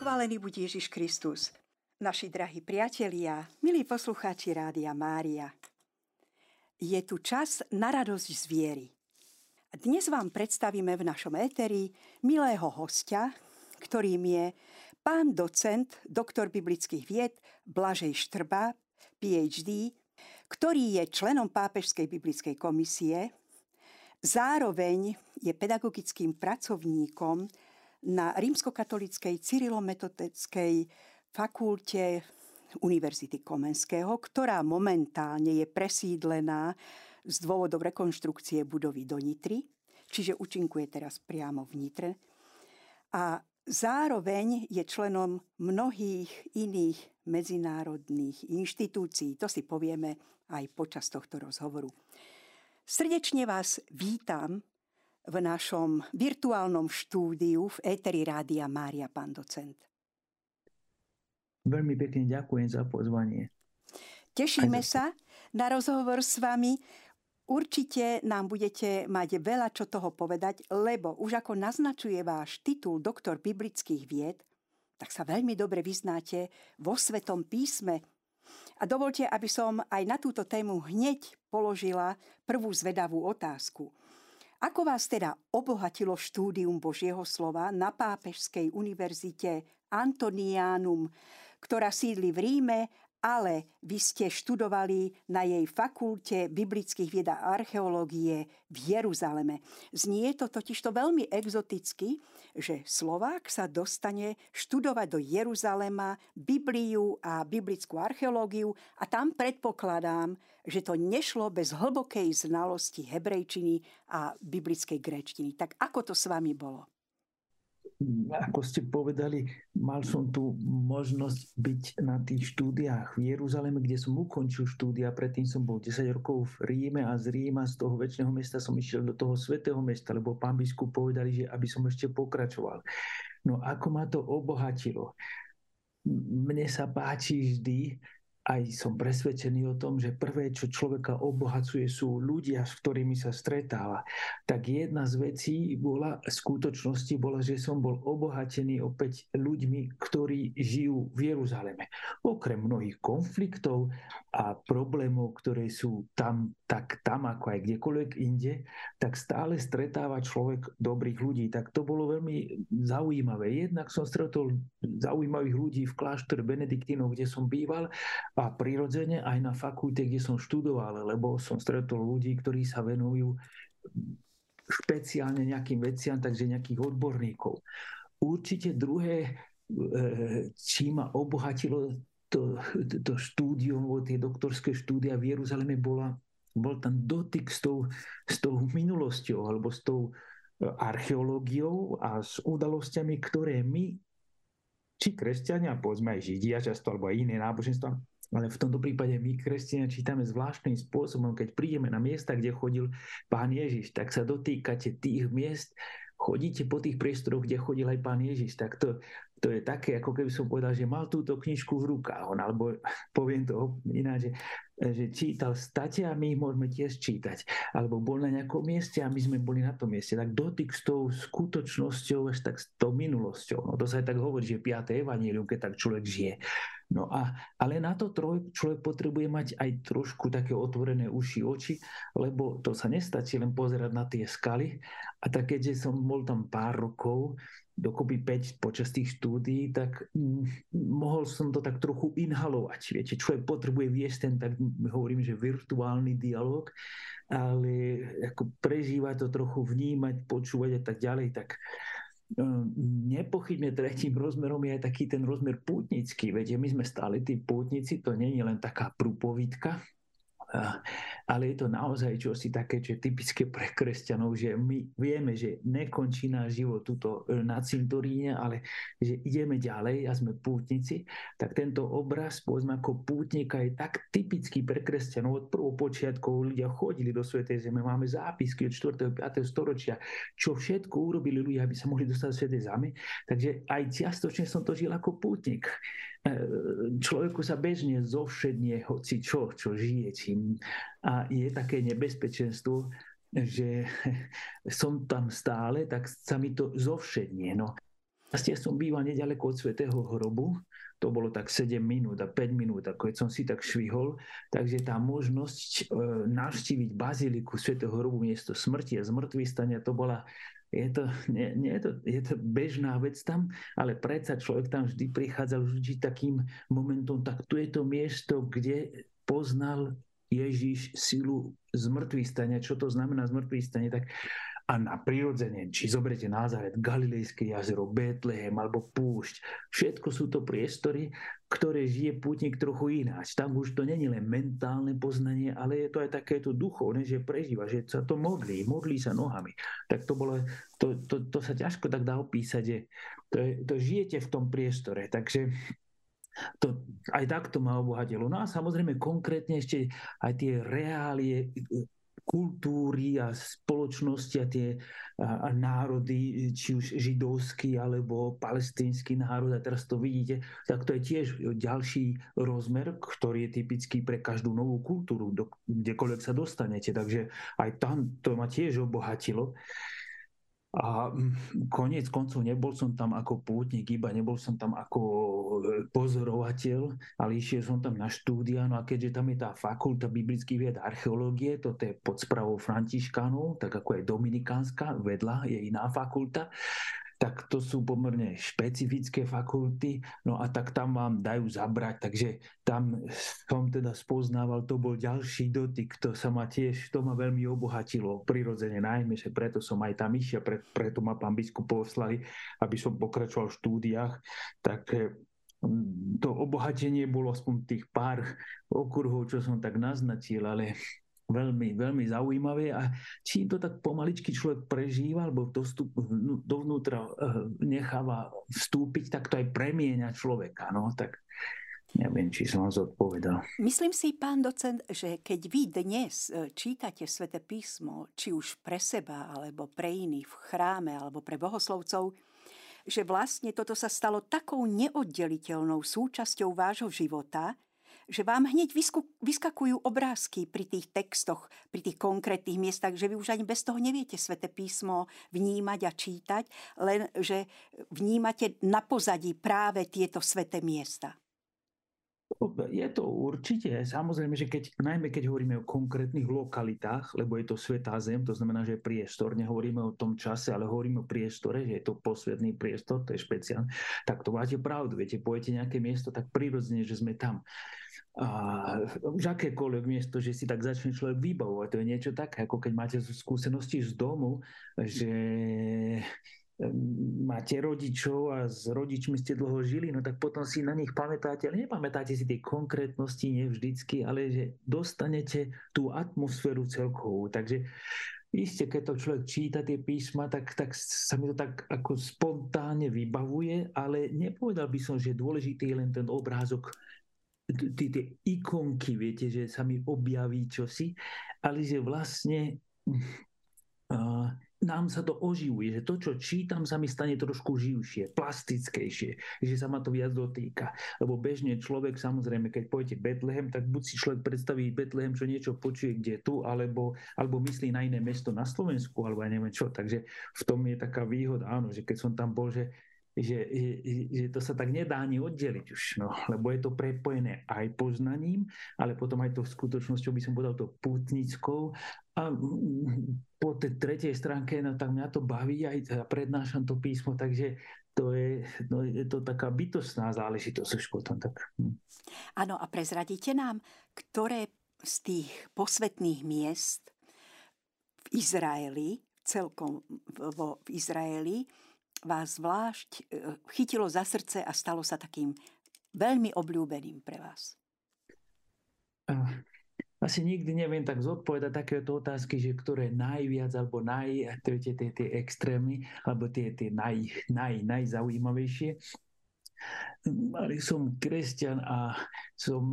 Pochválený buď Ježiš Kristus. Naši drahí priatelia, milí poslucháči Rádia Mária. Je tu čas na radosť z viery. Dnes vám predstavíme v našom éteri milého hostia, ktorým je pán docent, doktor biblických vied Blažej Štrba, PhD, ktorý je členom Pápežskej biblickej komisie, zároveň je pedagogickým pracovníkom na rímskokatolickej cyrilometodickej fakulte Univerzity Komenského, ktorá momentálne je presídlená z dôvodov rekonštrukcie budovy do Nitry, čiže účinkuje teraz priamo v Nitre. A zároveň je členom mnohých iných medzinárodných inštitúcií. To si povieme aj počas tohto rozhovoru. Srdečne vás vítam v našom virtuálnom štúdiu v Éteri Rádia Mária, pán docent. Veľmi pekne ďakujem za pozvanie. Tešíme sa na rozhovor s vami. Určite nám budete mať veľa čo toho povedať, lebo už ako naznačuje váš titul doktor biblických vied, tak sa veľmi dobre vyznáte vo Svetom písme. A dovolte, aby som aj na túto tému hneď položila prvú zvedavú otázku. Ako vás teda obohatilo štúdium Božieho slova na Pápežskej univerzite Antonianum, ktorá sídli v Ríme ale vy ste študovali na jej fakulte biblických vied a archeológie v Jeruzaleme. Znie to totiž to veľmi exoticky, že Slovák sa dostane študovať do Jeruzalema Bibliu a biblickú archeológiu a tam predpokladám, že to nešlo bez hlbokej znalosti hebrejčiny a biblickej grečtiny. Tak ako to s vami bolo? Ako ste povedali, mal som tu možnosť byť na tých štúdiách v Jeruzaleme, kde som ukončil štúdia. Predtým som bol 10 rokov v Ríme a z Ríma, z toho väčšného mesta som išiel do toho svetého mesta, lebo pán biskup povedali, že aby som ešte pokračoval. No ako ma to obohatilo. Mne sa páči vždy, aj som presvedčený o tom, že prvé, čo človeka obohacuje, sú ľudia, s ktorými sa stretáva. Tak jedna z vecí bola, v skutočnosti bola, že som bol obohatený opäť ľuďmi, ktorí žijú v Jeruzaleme. Okrem mnohých konfliktov a problémov, ktoré sú tam, tak tam ako aj kdekoľvek inde, tak stále stretáva človek dobrých ľudí. Tak to bolo veľmi zaujímavé. Jednak som stretol zaujímavých ľudí v kláštore Benediktínov, kde som býval a prirodzene aj na fakulte, kde som študoval, lebo som stretol ľudí, ktorí sa venujú špeciálne nejakým veciam, takže nejakých odborníkov. Určite druhé, e, či ma obohatilo to, to štúdium, tie doktorské štúdia v Jeruzaleme, bola, bol tam dotyk s tou, s tou minulosťou alebo s tou e, archeológiou a s udalosťami, ktoré my, či kresťania, povedzme aj židia často, alebo aj iné náboženstva, ale v tomto prípade my, kresťania, čítame zvláštnym spôsobom, keď prídeme na miesta, kde chodil pán Ježiš, tak sa dotýkate tých miest, chodíte po tých priestoroch, kde chodil aj pán Ježiš, tak to, to je také, ako keby som povedal, že mal túto knižku v rukách, on, alebo poviem to ináč, že, že čítal state a my ich môžeme tiež čítať. Alebo bol na nejakom mieste a my sme boli na tom mieste. Tak dotyk s tou skutočnosťou, až tak s tou minulosťou. No to sa aj tak hovorí, že 5. evanílium, keď tak človek žije. No a, ale na to troj, človek potrebuje mať aj trošku také otvorené uši, oči, lebo to sa nestačí len pozerať na tie skaly. A tak keďže som bol tam pár rokov, dokopy 5 počas tých štúdií, tak mm, mohol som to tak trochu inhalovať. Viete, človek potrebuje viesť ten, tak hovorím, že virtuálny dialog, ale ako prežívať to trochu, vnímať, počúvať a tak ďalej, tak nepochybne tretím rozmerom je aj taký ten rozmer pútnický. Veď my sme stále tí pútnici, to je len taká prúpovídka, ale je to naozaj čosi také, čo je typické pre kresťanov, že my vieme, že nekončí náš život tuto e, na cintoríne, ale že ideme ďalej a sme pútnici, tak tento obraz, povedzme ako pútnika, je tak typický pre kresťanov. Od prvopočiatkov ľudia chodili do Svetej Zeme, máme zápisky od 4. 5. storočia, čo všetko urobili ľudia, aby sa mohli dostať do Svetej Zeme. Takže aj čiastočne som to žil ako pútnik. E, človeku sa bežne zovšedne hoci čo, čo žije, čím. A je také nebezpečenstvo, že som tam stále, tak sa mi to zovšednie. No. Vlastne som býval nedaleko od Svetého hrobu, to bolo tak 7 minút a 5 minút, ako keď som si tak švihol, takže tá možnosť e, navštíviť baziliku Svetého hrobu miesto smrti a zmrtvý stania, to bola je to, nie, nie je, to, je to bežná vec tam, ale predsa človek tam vždy prichádzal vždy takým momentom, tak tu je to miesto, kde poznal Ježiš silu zmrtvých stania. Čo to znamená zmrtvých stania? Tak a na prirodzene, či zoberete Názaret, Galilejské jazero, Betlehem alebo púšť, všetko sú to priestory, ktoré žije pútnik trochu ináč. Tam už to není len mentálne poznanie, ale je to aj takéto duchovné, že prežíva, že sa to modlí, modlí sa nohami. Tak to bolo, to, to, to sa ťažko tak dá opísať, že to, je, to žijete v tom priestore. Takže to aj takto ma obohatilo. No a samozrejme konkrétne ešte aj tie reálie kultúry a spoločnosti a tie národy, či už židovský alebo palestínsky národ, a teraz to vidíte, tak to je tiež ďalší rozmer, ktorý je typický pre každú novú kultúru, kdekoľvek sa dostanete. Takže aj tam to ma tiež obohatilo. A mm, koniec koncov nebol som tam ako pútnik, iba nebol som tam ako e, pozorovateľ, ale išiel som tam na štúdia, no a keďže tam je tá fakulta biblických vied archeológie, to je pod spravou Františkánov, tak ako je Dominikánska, vedľa je iná fakulta, tak to sú pomerne špecifické fakulty, no a tak tam vám dajú zabrať, takže tam som teda spoznával, to bol ďalší dotyk, to sa ma tiež, to ma veľmi obohatilo, prirodzene najmä, že preto som aj tam išiel, pre, preto ma pán biskup poslali, aby som pokračoval v štúdiách, tak eh, to obohatenie bolo aspoň tých pár okruhov, čo som tak naznačil, ale veľmi, veľmi zaujímavé a čím to tak pomaličky človek prežíva alebo dostup, dovnútra eh, necháva vstúpiť, tak to aj premieňa človeka. No, tak Neviem, či som vás odpovedal. Myslím si, pán docent, že keď vy dnes eh, čítate sväté písmo, či už pre seba, alebo pre iných v chráme, alebo pre bohoslovcov, že vlastne toto sa stalo takou neoddeliteľnou súčasťou vášho života, že vám hneď vyskakujú obrázky pri tých textoch, pri tých konkrétnych miestach, že vy už ani bez toho neviete svete písmo vnímať a čítať, len že vnímate na pozadí práve tieto sveté miesta. Je to určite. Samozrejme, že keď, najmä keď hovoríme o konkrétnych lokalitách, lebo je to svetá zem, to znamená, že je priestor, nehovoríme o tom čase, ale hovoríme o priestore, že je to posvetný priestor, to je špeciálne, tak to máte pravdu. Viete, pojete nejaké miesto, tak prirodzene, že sme tam. A už akékoľvek miesto, že si tak začne človek vybavovať. To je niečo také, ako keď máte skúsenosti z domu, že máte rodičov a s rodičmi ste dlho žili, no tak potom si na nich pamätáte, ale nepamätáte si tie konkrétnosti, nie vždycky, ale že dostanete tú atmosféru celkovú. Takže Isté, keď to človek číta tie písma, tak, tak sa mi to tak ako spontánne vybavuje, ale nepovedal by som, že dôležitý je len ten obrázok, tie ikonky, viete, že sa mi objaví čosi, ale že vlastne uh, nám sa to oživuje, že to, čo čítam, sa mi stane trošku živšie, plastickejšie, že sa ma to viac dotýka. Lebo bežne človek, samozrejme, keď pôjde Betlehem, tak buď si človek predstaví Betlehem, čo niečo počuje kde tu, alebo, alebo myslí na iné mesto na Slovensku, alebo ja neviem čo. Takže v tom je taká výhoda, áno, že keď som tam bol, že že, že to sa tak nedá ani oddeliť už, no, lebo je to prepojené aj poznaním, ale potom aj to skutočnosťou by som povedal to putnickou a po tej tretej stránke, no tak mňa to baví, aj teda prednášam to písmo, takže to je, no, je to taká bytostná záležitosť už potom. Tak. Hm. Áno, a prezradíte nám, ktoré z tých posvetných miest v Izraeli, celkom vo, v Izraeli, vás zvlášť e, chytilo za srdce a stalo sa takým veľmi obľúbeným pre vás? Asi nikdy neviem tak zodpovedať takéto otázky, že ktoré najviac alebo naj, tie, tie, tie extrémy, alebo tie, tie naj, naj, najzaujímavejšie. Ale som kresťan a som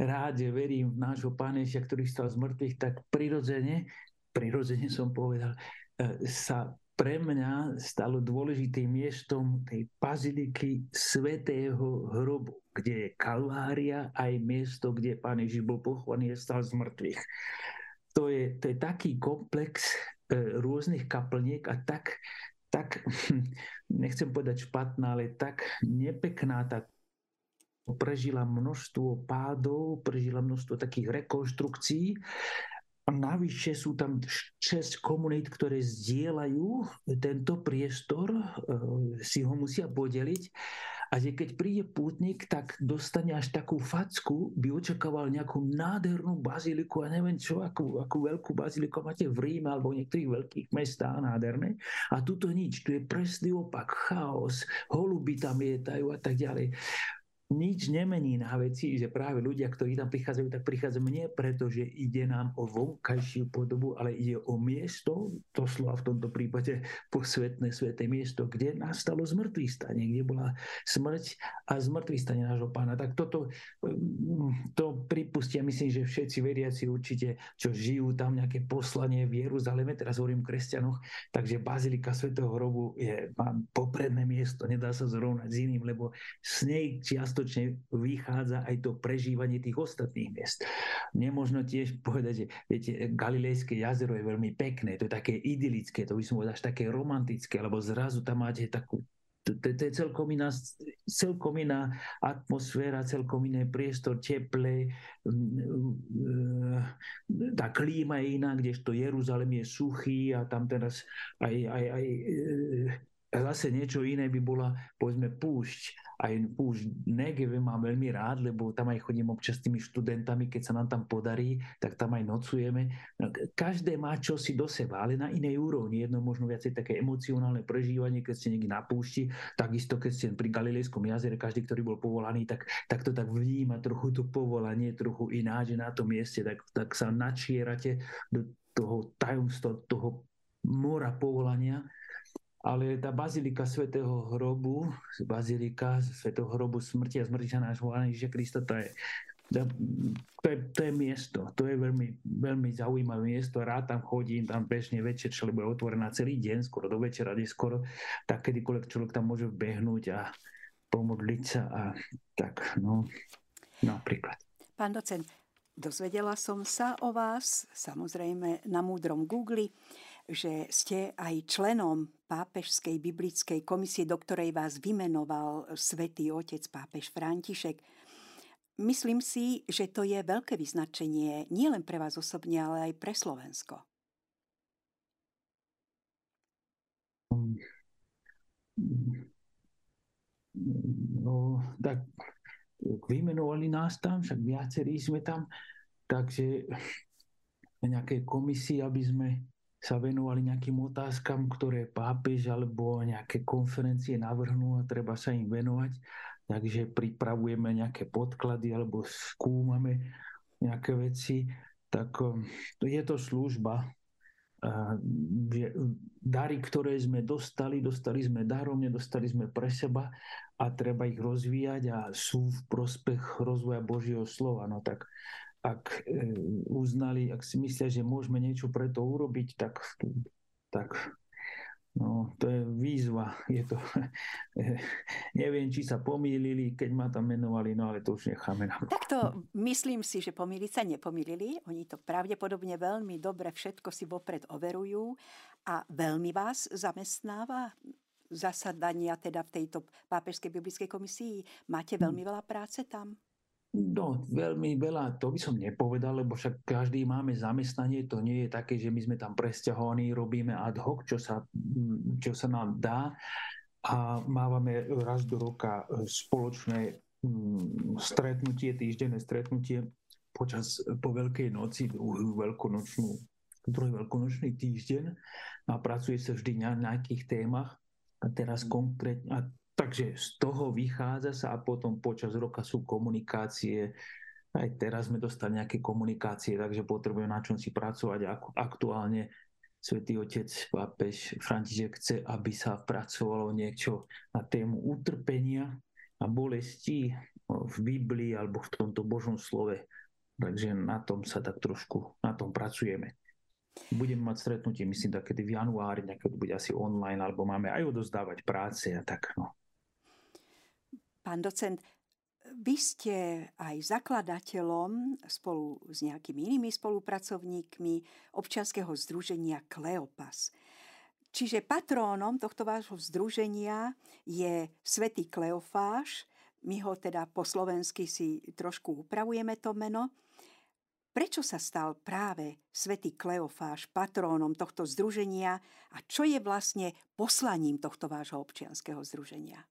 rád, že verím v nášho páneša, ktorý stal z mŕtvych, tak prirodzene, prirodzene som povedal, e, sa pre mňa stalo dôležitým miestom tej baziliky Svetého hrobu, kde je Kalvária aj miesto, kde Pán Ježiš bol pochovaný a stal z mŕtvych. To je, to je taký komplex e, rôznych kaplniek a tak, tak, nechcem povedať špatná, ale tak nepekná tá prežila množstvo pádov, prežila množstvo takých rekonštrukcií a navyše sú tam 6 komunít, ktoré zdieľajú tento priestor, e, si ho musia podeliť. A že keď príde pútnik, tak dostane až takú facku, by očakával nejakú nádhernú baziliku a neviem čo, akú, akú veľkú baziliku máte v Ríme alebo v niektorých veľkých mestách nádherné. A tuto nič, tu je presný opak, chaos, holuby tam lietajú a tak ďalej nič nemení na veci, že práve ľudia, ktorí tam prichádzajú, tak prichádzajú nie preto, že ide nám o vonkajšiu podobu, ale ide o miesto, to slova v tomto prípade posvetné sveté miesto, kde nastalo zmrtvý stane, kde bola smrť a zmrtvý stane nášho pána. Tak toto mm, to pripustia, myslím, že všetci veriaci určite, čo žijú tam nejaké poslanie v Jeruzaleme, teraz hovorím kresťanoch, takže Bazilika Svetého hrobu je mám popredné miesto, nedá sa zrovnať s iným, lebo s nej čiasto skutočne vychádza aj to prežívanie tých ostatných miest. Nemožno tiež povedať, že viete, Galilejské jazero je veľmi pekné, to je také idylické, to by som povedal až také romantické, lebo zrazu tam máte takú to, to, to je celkom iná, celkom iná atmosféra, celkom iný priestor, teple, tá klíma je iná, kdežto Jeruzalem je suchý a tam teraz aj, aj, aj zase niečo iné by bola, povedzme, púšť. Aj púšť Negeve mám veľmi rád, lebo tam aj chodím občas s tými študentami, keď sa nám tam podarí, tak tam aj nocujeme. No, každé má čosi do seba, ale na inej úrovni. Jedno možno viacej také emocionálne prežívanie, keď ste niekde na púšti, takisto keď ste pri Galilejskom jazere, každý, ktorý bol povolaný, tak, tak to tak vníma trochu to povolanie, trochu ináč, že na tom mieste, tak, tak sa načierate do toho tajomstva, toho mora povolania ale tá bazilika svätého hrobu, bazilika svätého hrobu smrti a smrti nášho Ježiša Krista, to je, to je, to je miesto, to je veľmi, veľmi zaujímavé miesto, rád tam chodím, tam bežne večer, čo lebo je otvorená celý deň, skoro do večera, skoro, tak kedykoľvek človek tam môže behnúť a pomodliť sa a tak, no, napríklad. Pán docent, dozvedela som sa o vás, samozrejme na múdrom Google, že ste aj členom pápežskej biblickej komisie, do ktorej vás vymenoval svätý otec pápež František. Myslím si, že to je veľké vyznačenie nielen pre vás osobne, ale aj pre Slovensko. No, tak vymenovali nás tam, však viacerí sme tam, takže nejaké komisii, aby sme sa venovali nejakým otázkam, ktoré pápež alebo nejaké konferencie navrhnú a treba sa im venovať. Takže pripravujeme nejaké podklady alebo skúmame nejaké veci. Tak um, je to služba. Dary, ktoré sme dostali, dostali sme darom, nedostali sme pre seba a treba ich rozvíjať a sú v prospech rozvoja Božieho slova. No tak ak e, uznali, ak si myslia, že môžeme niečo pre to urobiť, tak, tak no, to je výzva. Je to, neviem, či sa pomýlili, keď ma tam menovali, no ale to už necháme na Takto myslím si, že pomýliť sa nepomýlili. Oni to pravdepodobne veľmi dobre všetko si vopred overujú a veľmi vás zamestnáva zasadania teda v tejto pápežskej biblickej komisii. Máte veľmi hm. veľa práce tam? No, veľmi veľa, to by som nepovedal, lebo však každý máme zamestnanie, to nie je také, že my sme tam presťahovaní, robíme ad hoc, čo sa, čo sa nám dá. A mávame raz do roka spoločné mm, stretnutie, týždenné stretnutie počas po Veľkej noci, veľkonočnú, druhý veľkonočný týždeň. A pracuje sa vždy na nejakých témach. A teraz konkrétne, a Takže z toho vychádza sa a potom počas roka sú komunikácie. Aj teraz sme dostali nejaké komunikácie, takže potrebujeme na čom si pracovať. Aktuálne Svetý Otec, pápež František chce, aby sa pracovalo niečo na tému utrpenia a bolesti v Biblii alebo v tomto Božom slove. Takže na tom sa tak trošku, na tom pracujeme. Budeme mať stretnutie, myslím, takedy v januári, to bude asi online, alebo máme aj odozdávať práce a tak. No. Pán docent, vy ste aj zakladateľom spolu s nejakými inými spolupracovníkmi občianskeho združenia Kleopas. Čiže patrónom tohto vášho združenia je svätý Kleofáš. My ho teda po slovensky si trošku upravujeme to meno. Prečo sa stal práve svätý Kleofáš patrónom tohto združenia a čo je vlastne poslaním tohto vášho občianského združenia?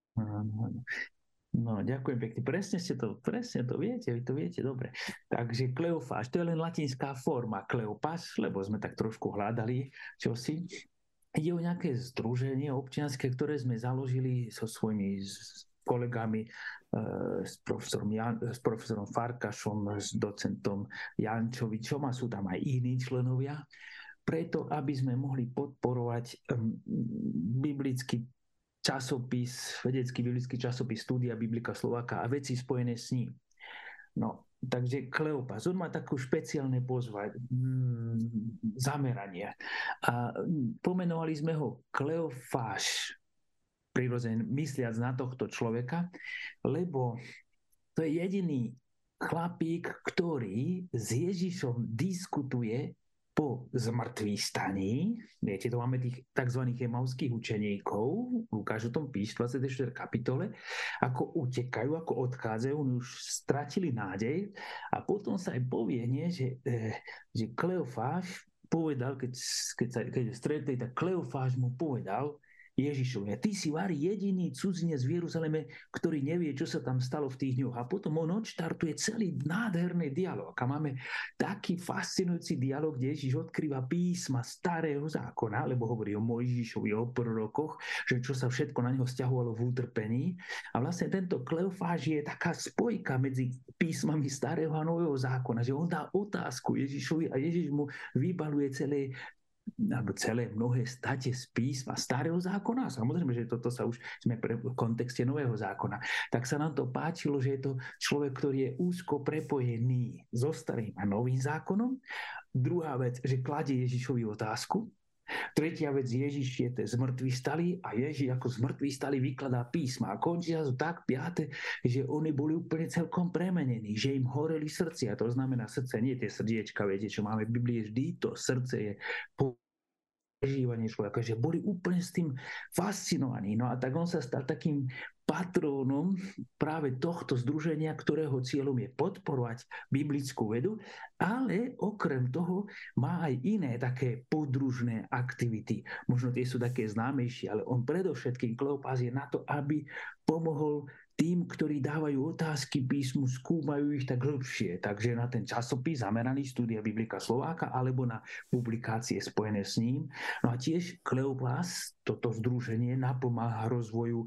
No, ďakujem pekne. Presne ste to, presne to viete, vy to viete dobre. Takže Kleofáš, to je len latinská forma Kleopas, lebo sme tak trošku hľadali čosi. Ide o nejaké združenie občianske, ktoré sme založili so svojimi kolegami, eh, s profesorom, Jan, s profesorom Farkašom, s docentom Jančovičom a sú tam aj iní členovia, preto aby sme mohli podporovať biblický časopis, vedecký biblický časopis Studia Biblika Slováka a veci spojené s ním. No, Takže Kleopas, on má takú špeciálne pozvať, mm, zameranie. A pomenovali sme ho Kleofáš, prirodzene mysliac na tohto človeka, lebo to je jediný chlapík, ktorý s Ježišom diskutuje po zmrtvých staní, viete, to máme tých tzv. emauských učeníkov, Lukáš o tom píš v 24. kapitole, ako utekajú, ako odchádzajú, oni už stratili nádej a potom sa aj povie, nie, že, eh, že Kleofáš povedal, keď, keď sa keď stretli, tak Kleofáš mu povedal, Ježišovi. A ty si Vári jediný cudzinec v Jeruzaleme, ktorý nevie, čo sa tam stalo v tých dňoch. A potom on odštartuje celý nádherný dialog. A máme taký fascinujúci dialog, kde Ježiš odkrýva písma starého zákona, lebo hovorí o Mojžišovi, o prorokoch, že čo sa všetko na neho stiahovalo v utrpení. A vlastne tento Kleofáž je taká spojka medzi písmami starého a nového zákona, že on dá otázku Ježišovi a Ježiš mu vybaluje celé alebo celé mnohé state z písma starého zákona, samozrejme, že toto sa už sme pre, v kontexte nového zákona, tak sa nám to páčilo, že je to človek, ktorý je úzko prepojený so starým a novým zákonom. Druhá vec, že kladie Ježišovi otázku. Tretia vec, Ježiš je ten zmrtvý stali a Ježiš ako zmrtvý stali vykladá písma. A končí sa tak piate, že oni boli úplne celkom premenení, že im horeli srdcia. To znamená srdce, nie tie srdiečka, viete, čo máme v Biblii vždy, to srdce je prežívanie človeka, že boli úplne s tým fascinovaní. No a tak on sa stal takým patrónom práve tohto združenia, ktorého cieľom je podporovať biblickú vedu, ale okrem toho má aj iné také podružné aktivity. Možno tie sú také známejšie, ale on predovšetkým Kleopas je na to, aby pomohol tým, ktorí dávajú otázky písmu, skúmajú ich tak hĺbšie. Takže na ten časopis zameraný Studia Biblika Slováka alebo na publikácie spojené s ním. No a tiež Kleopas, toto združenie, napomáha rozvoju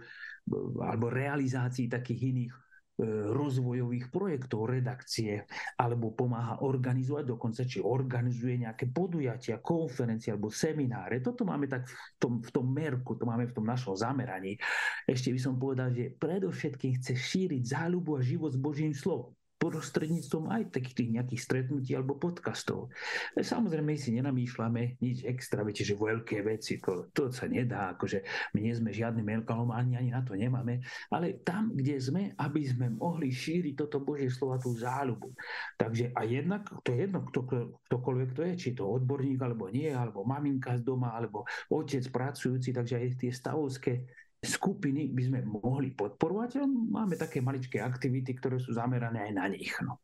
alebo realizácii takých iných rozvojových projektov redakcie alebo pomáha organizovať, dokonca či organizuje nejaké podujatia, konferencie alebo semináre. Toto máme tak v tom, v tom merku, to máme v tom našom zameraní. Ešte by som povedal, že predovšetkým chce šíriť záľubu a život s Božím slovom prostredníctvom aj takých tých nejakých stretnutí alebo podcastov. E, samozrejme, my si nenamýšľame nič extra, viete, že veľké veci, to, to sa nedá, akože my nie sme žiadnym melkalom, ani, ani na to nemáme, ale tam, kde sme, aby sme mohli šíriť toto Božie slova, tú záľubu. Takže a jednak, to je jedno, kto, ktokoľvek to je, či to odborník alebo nie, alebo maminka z doma, alebo otec pracujúci, takže aj tie stavovské skupiny by sme mohli podporovať. Máme také maličké aktivity, ktoré sú zamerané aj na nich. No.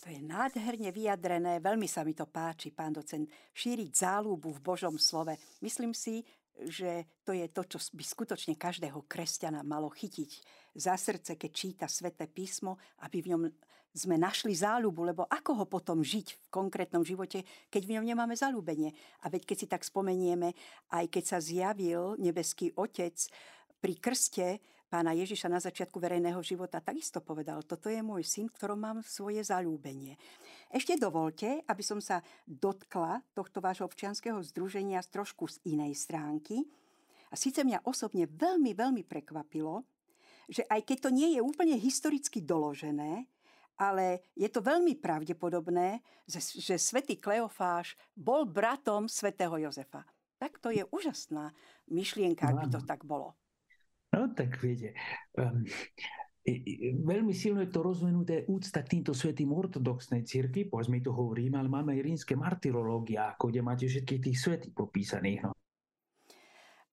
To je nádherne vyjadrené, veľmi sa mi to páči, pán docent, šíriť záľubu v Božom slove. Myslím si, že to je to, čo by skutočne každého kresťana malo chytiť za srdce, keď číta sväté písmo, aby v ňom sme našli záľubu, lebo ako ho potom žiť v konkrétnom živote, keď v ňom nemáme zalúbenie. A veď keď si tak spomenieme, aj keď sa zjavil nebeský Otec pri krste pána Ježiša na začiatku verejného života takisto povedal, toto je môj syn, ktorom mám svoje zalúbenie. Ešte dovolte, aby som sa dotkla tohto vášho občianského združenia z trošku z inej stránky. A síce mňa osobne veľmi, veľmi prekvapilo, že aj keď to nie je úplne historicky doložené, ale je to veľmi pravdepodobné, že, svätý Kleofáš bol bratom svätého Jozefa. Tak to je úžasná myšlienka, ak by to tak bolo. No tak viete, um, veľmi silno je to rozvinuté úcta k týmto svetým ortodoxnej cirkvi, povedzme to hovoríme, ale máme aj rímske martyrológia, ako kde máte všetkých tých svetých popísaných. No.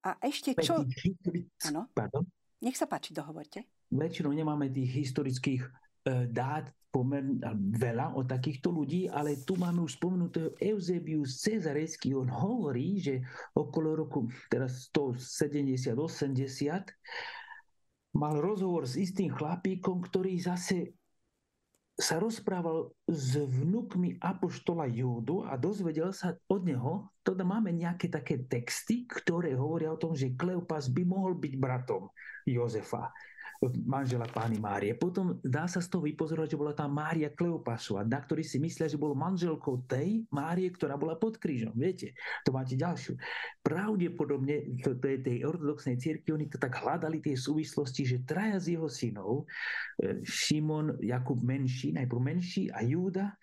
A ešte čo... Áno? Nech sa páči, dohovorte. Väčšinou nemáme tých historických e, dát pomer, veľa o takýchto ľudí, ale tu máme už spomenutého Eusebius Cezarejský. On hovorí, že okolo roku teraz 170-80 mal rozhovor s istým chlapíkom, ktorý zase sa rozprával s vnukmi apoštola Júdu a dozvedel sa od neho, teda máme nejaké také texty, ktoré hovoria o tom, že Kleopas by mohol byť bratom Jozefa manžela pány Márie. Potom dá sa z toho vypozorovať, že bola tá Mária Kleopasova, na ktorý si myslia, že bol manželkou tej Márie, ktorá bola pod krížom. Viete, to máte ďalšiu. Pravdepodobne to, to je tej ortodoxnej cirkvi, oni to tak hľadali tie súvislosti, že traja z jeho synov, e, Šimon, Jakub menší, najprv menší a Júda,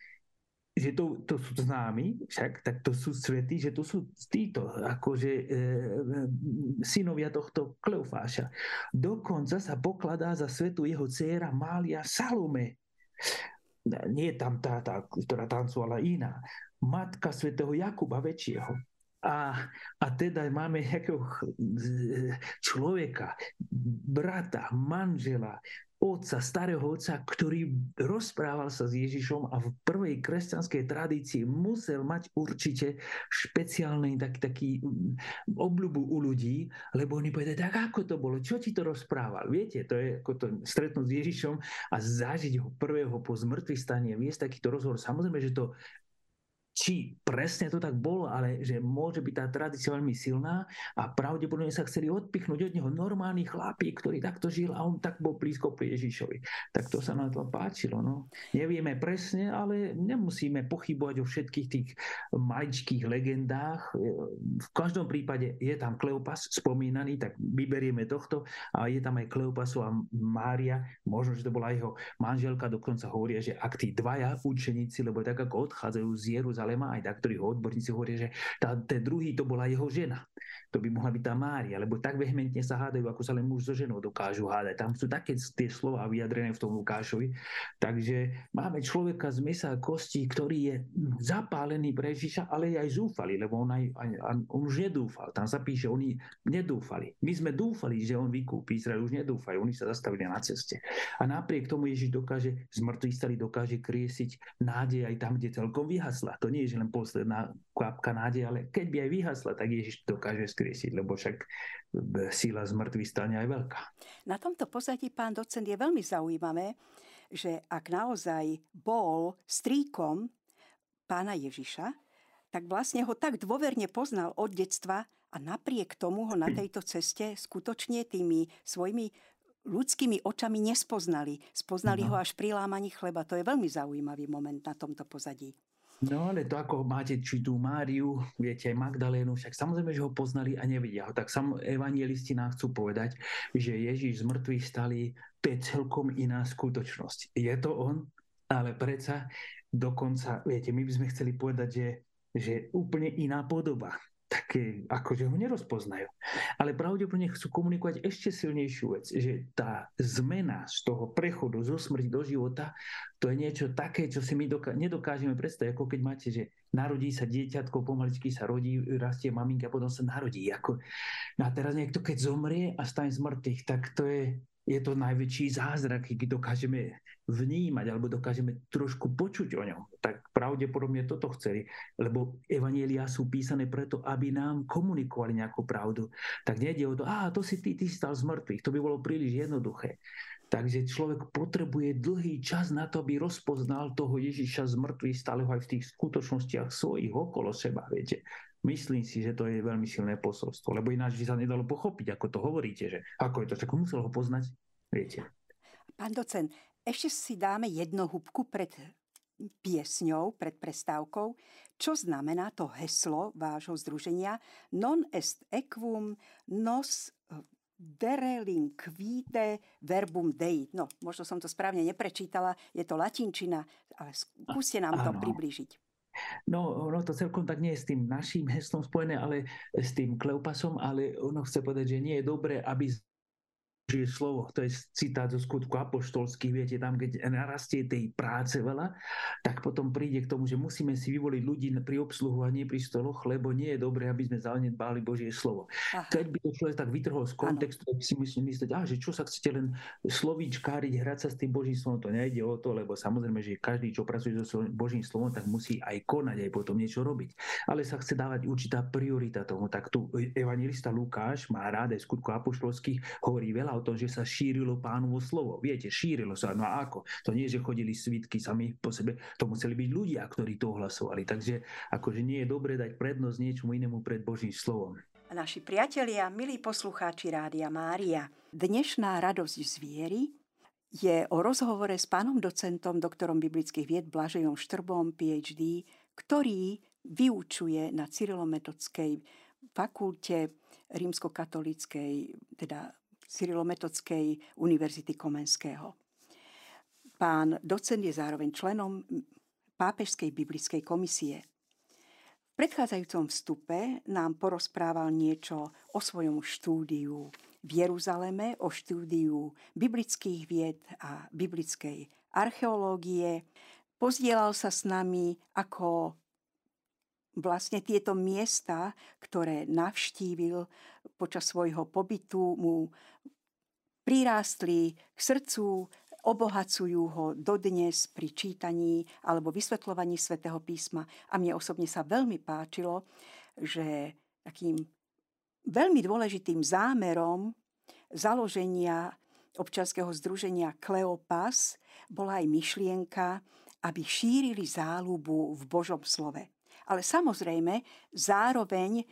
že to, to sú známi, však, tak to sú svety, že to sú títo, akože e, e, synovia tohto Kleofáša. Dokonca sa pokladá za svetu jeho dcéra Mália Salome. Nie tam tá, tá, ktorá tancovala iná. Matka svätého Jakuba väčšieho. A, a teda máme nejakého človeka, brata, manžela, otca, starého otca, ktorý rozprával sa s Ježišom a v prvej kresťanskej tradícii musel mať určite špeciálny taký, taký mm, obľubu u ľudí, lebo oni povedali, tak ako to bolo, čo ti to rozprával? Viete, to je ako to stretnúť s Ježišom a zažiť ho prvého po zmrtvý stanie, viesť takýto rozhovor. Samozrejme, že to či presne to tak bolo, ale že môže byť tá tradícia veľmi silná a pravdepodobne sa chceli odpichnúť od neho normálny chlapík, ktorý takto žil a on tak bol blízko pri Ježišovi. Tak to sa nám to páčilo. No. Nevieme presne, ale nemusíme pochybovať o všetkých tých maličkých legendách. V každom prípade je tam Kleopas spomínaný, tak vyberieme tohto a je tam aj Kleopasová Mária, možno, že to bola jeho manželka, dokonca hovoria, že ak tí dvaja učeníci, lebo tak ako odchádzajú z Jeruzalema, Jeruzalema, aj tak, ktorí odborníci hovoria, že tá, ten druhý to bola jeho žena. To by mohla byť tá Mária, lebo tak vehementne sa hádajú, ako sa len muž so ženou dokážu hádať. Tam sú také tie slova vyjadrené v tom Lukášovi. Takže máme človeka z mesa a kostí, ktorý je zapálený pre Ježiša, ale je aj zúfalý, lebo on, aj, aj, on už nedúfal. Tam sa píše, oni nedúfali. My sme dúfali, že on vykúpi Izrael, už nedúfajú, oni sa zastavili na ceste. A napriek tomu Ježiš dokáže, z mŕtvych stali dokáže kriesiť nádej aj tam, kde celkom vyhasla. To nie je len posledná kvapka nádej, ale keď by aj vyhasla, tak Ježiš dokáže skriesiť, lebo však síla z mŕtvych stane aj veľká. Na tomto pozadí, pán docent, je veľmi zaujímavé, že ak naozaj bol strýkom pána Ježiša, tak vlastne ho tak dôverne poznal od detstva a napriek tomu ho na tejto ceste skutočne tými svojimi ľudskými očami nespoznali. Spoznali no. ho až pri lámaní chleba. To je veľmi zaujímavý moment na tomto pozadí. No ale to ako máte či tú Máriu, viete aj Magdalénu, však samozrejme, že ho poznali a nevidia ho. Tak sam evangelisti nám chcú povedať, že Ježíš z mŕtvych stali, to je celkom iná skutočnosť. Je to on, ale predsa dokonca, viete, my by sme chceli povedať, že, že úplne iná podoba také, akože ho nerozpoznajú. Ale pravdepodobne chcú komunikovať ešte silnejšiu vec, že tá zmena z toho prechodu zo smrti do života, to je niečo také, čo si my doká- nedokážeme predstaviť, ako keď máte, že narodí sa dieťatko, pomaličky sa rodí, rastie maminka, potom sa narodí. Ako... No a teraz niekto, keď zomrie a stane z mŕtvych, tak to je je to najväčší zázrak, keď dokážeme vnímať alebo dokážeme trošku počuť o ňom. Tak pravdepodobne toto chceli, lebo evanielia sú písané preto, aby nám komunikovali nejakú pravdu. Tak nejde o to, a to si ty, ty si stal z mŕtvych. To by bolo príliš jednoduché. Takže človek potrebuje dlhý čas na to, aby rozpoznal toho Ježiša z mŕtvych stáleho aj v tých skutočnostiach svojich okolo seba. Viete, Myslím si, že to je veľmi silné posolstvo, lebo ináč by sa nedalo pochopiť, ako to hovoríte, že ako je to, tak musel ho poznať, viete. Pán docent, ešte si dáme jednu hubku pred piesňou, pred prestávkou. Čo znamená to heslo vášho združenia Non est equum nos derelinquite verbum dei. No, možno som to správne neprečítala, je to latinčina, ale skúste nám to približiť. No, ono to celkom tak nie je s tým naším heslom spojené, ale s tým Kleopasom, ale ono chce povedať, že nie je dobré, aby Božie slovo. To je citát zo skutku apoštolských, viete, tam, keď narastie tej práce veľa, tak potom príde k tomu, že musíme si vyvoliť ľudí pri obsluhovaní pri stoloch, lebo nie je dobré, aby sme zanedbali Božie slovo. Aha. Keď by to človek tak vytrhol z kontextu, tak si myslím myslieť, ah, že čo sa chcete len slovíčkáriť, hrať sa s tým Božím slovom, to nejde o to, lebo samozrejme, že každý, čo pracuje so Božím slovom, tak musí aj konať, aj potom niečo robiť. Ale sa chce dávať určitá priorita tomu. Tak tu evangelista Lukáš má rád aj skutku apoštolských, hovorí veľa o tom, že sa šírilo pánovo slovo. Viete, šírilo sa. No a ako? To nie, že chodili svitky sami po sebe, to museli byť ľudia, ktorí to ohlasovali. Takže akože nie je dobré dať prednosť niečomu inému pred Božím slovom. Naši priatelia, milí poslucháči Rádia Mária, dnešná radosť z viery je o rozhovore s pánom docentom, doktorom biblických vied Blažejom Štrbom, PhD, ktorý vyučuje na Cyrilometodskej fakulte rímskokatolíckej, teda Cyrilometodskej univerzity Komenského. Pán docent je zároveň členom Pápežskej biblickej komisie. V predchádzajúcom vstupe nám porozprával niečo o svojom štúdiu v Jeruzaleme, o štúdiu biblických vied a biblickej archeológie. Pozdielal sa s nami, ako vlastne tieto miesta, ktoré navštívil počas svojho pobytu, mu prirástli k srdcu, obohacujú ho dodnes pri čítaní alebo vysvetľovaní svätého písma. A mne osobne sa veľmi páčilo, že takým veľmi dôležitým zámerom založenia občanského združenia Kleopas bola aj myšlienka, aby šírili záľubu v Božom slove. Ale samozrejme, zároveň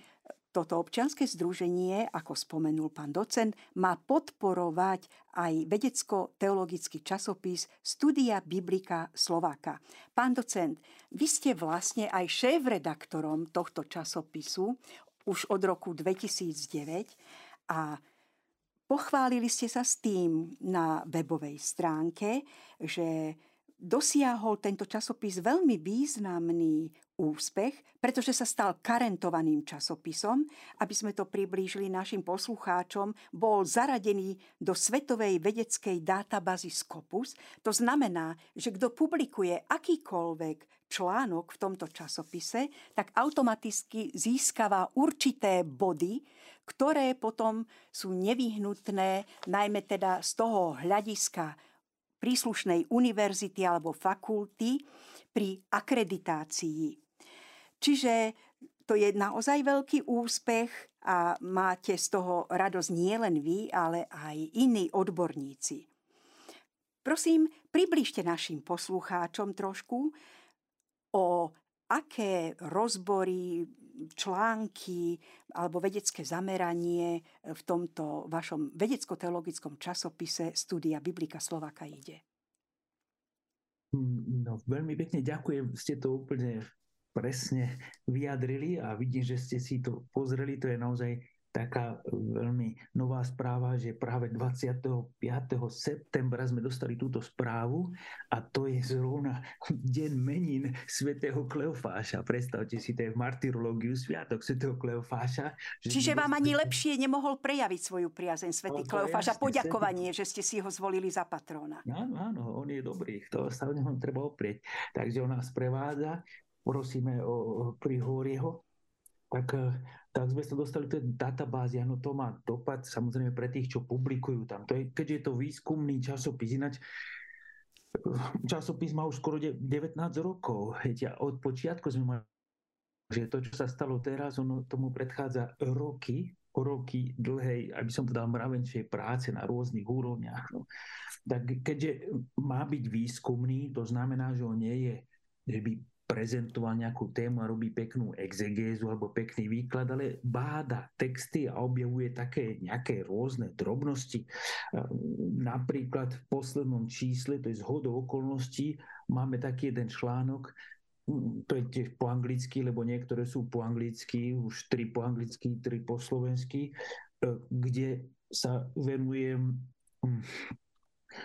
toto občianske združenie, ako spomenul pán docent, má podporovať aj vedecko-teologický časopis Studia Biblika Slováka. Pán docent, vy ste vlastne aj šéf-redaktorom tohto časopisu už od roku 2009 a pochválili ste sa s tým na webovej stránke, že dosiahol tento časopis veľmi významný úspech, pretože sa stal karentovaným časopisom. Aby sme to priblížili našim poslucháčom, bol zaradený do svetovej vedeckej databázy Scopus. To znamená, že kto publikuje akýkoľvek článok v tomto časopise, tak automaticky získava určité body, ktoré potom sú nevyhnutné, najmä teda z toho hľadiska príslušnej univerzity alebo fakulty pri akreditácii Čiže to je naozaj veľký úspech a máte z toho radosť nielen vy, ale aj iní odborníci. Prosím, približte našim poslucháčom trošku, o aké rozbory, články alebo vedecké zameranie v tomto vašom vedecko-teologickom časopise Studia Biblika Slováka ide. No, veľmi pekne ďakujem, ste to úplne presne vyjadrili a vidím, že ste si to pozreli. To je naozaj taká veľmi nová správa, že práve 25. septembra sme dostali túto správu a to je zrovna deň menín svätého Kleofáša. Predstavte si, to je v martyrológiu sviatok svätého Kleofáša. Čiže vám ani lepšie nemohol prejaviť svoju priazeň svätý Kleofáš a poďakovanie, že ste si ho zvolili za patróna. Áno, áno, on je dobrý, to sa o neho treba oprieť. Takže on nás prevádza prosíme o prihórieho, tak, eh, tak sme sa dostali do databázy. Áno, to má dopad samozrejme pre tých, čo publikujú tam. To je, keďže je to výskumný časopis, ináč eh, časopis má už skoro 19 rokov. Heď, od počiatku sme mali že to, čo sa stalo teraz, ono tomu predchádza roky, roky dlhej, aby som povedal, mravenčej práce na rôznych úrovniach. No. Tak keďže má byť výskumný, to znamená, že on nie je, že by prezentoval nejakú tému a robí peknú exegézu alebo pekný výklad, ale báda texty a objavuje také nejaké rôzne drobnosti. Napríklad v poslednom čísle, to je z hodou okolností, máme taký jeden článok, to je tiež po anglicky, lebo niektoré sú po anglicky, už tri po anglicky, tri po slovensky, e, kde sa venujem hm,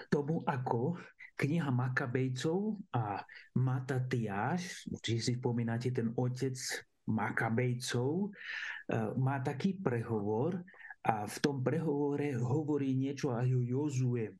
tomu, ako kniha Makabejcov a Matatiáš, či si spomínate ten otec Makabejcov, e, má taký prehovor a v tom prehovore hovorí niečo aj o Jozue.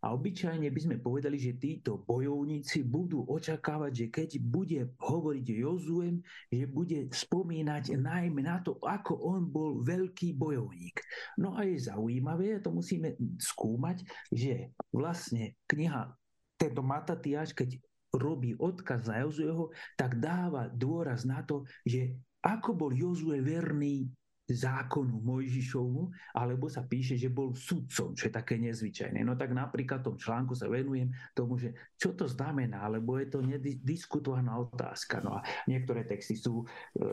A obyčajne by sme povedali, že títo bojovníci budú očakávať, že keď bude hovoriť Jozuem, že bude spomínať najmä na to, ako on bol veľký bojovník. No a je zaujímavé, to musíme skúmať, že vlastne kniha tento Matatiáš, keď robí odkaz na Jozueho, tak dáva dôraz na to, že ako bol Jozue verný zákonu Mojžišovmu, alebo sa píše, že bol sudcom, čo je také nezvyčajné. No tak napríklad v tom článku sa venujem tomu, že čo to znamená, lebo je to nediskutovaná otázka. No a niektoré texty sú e,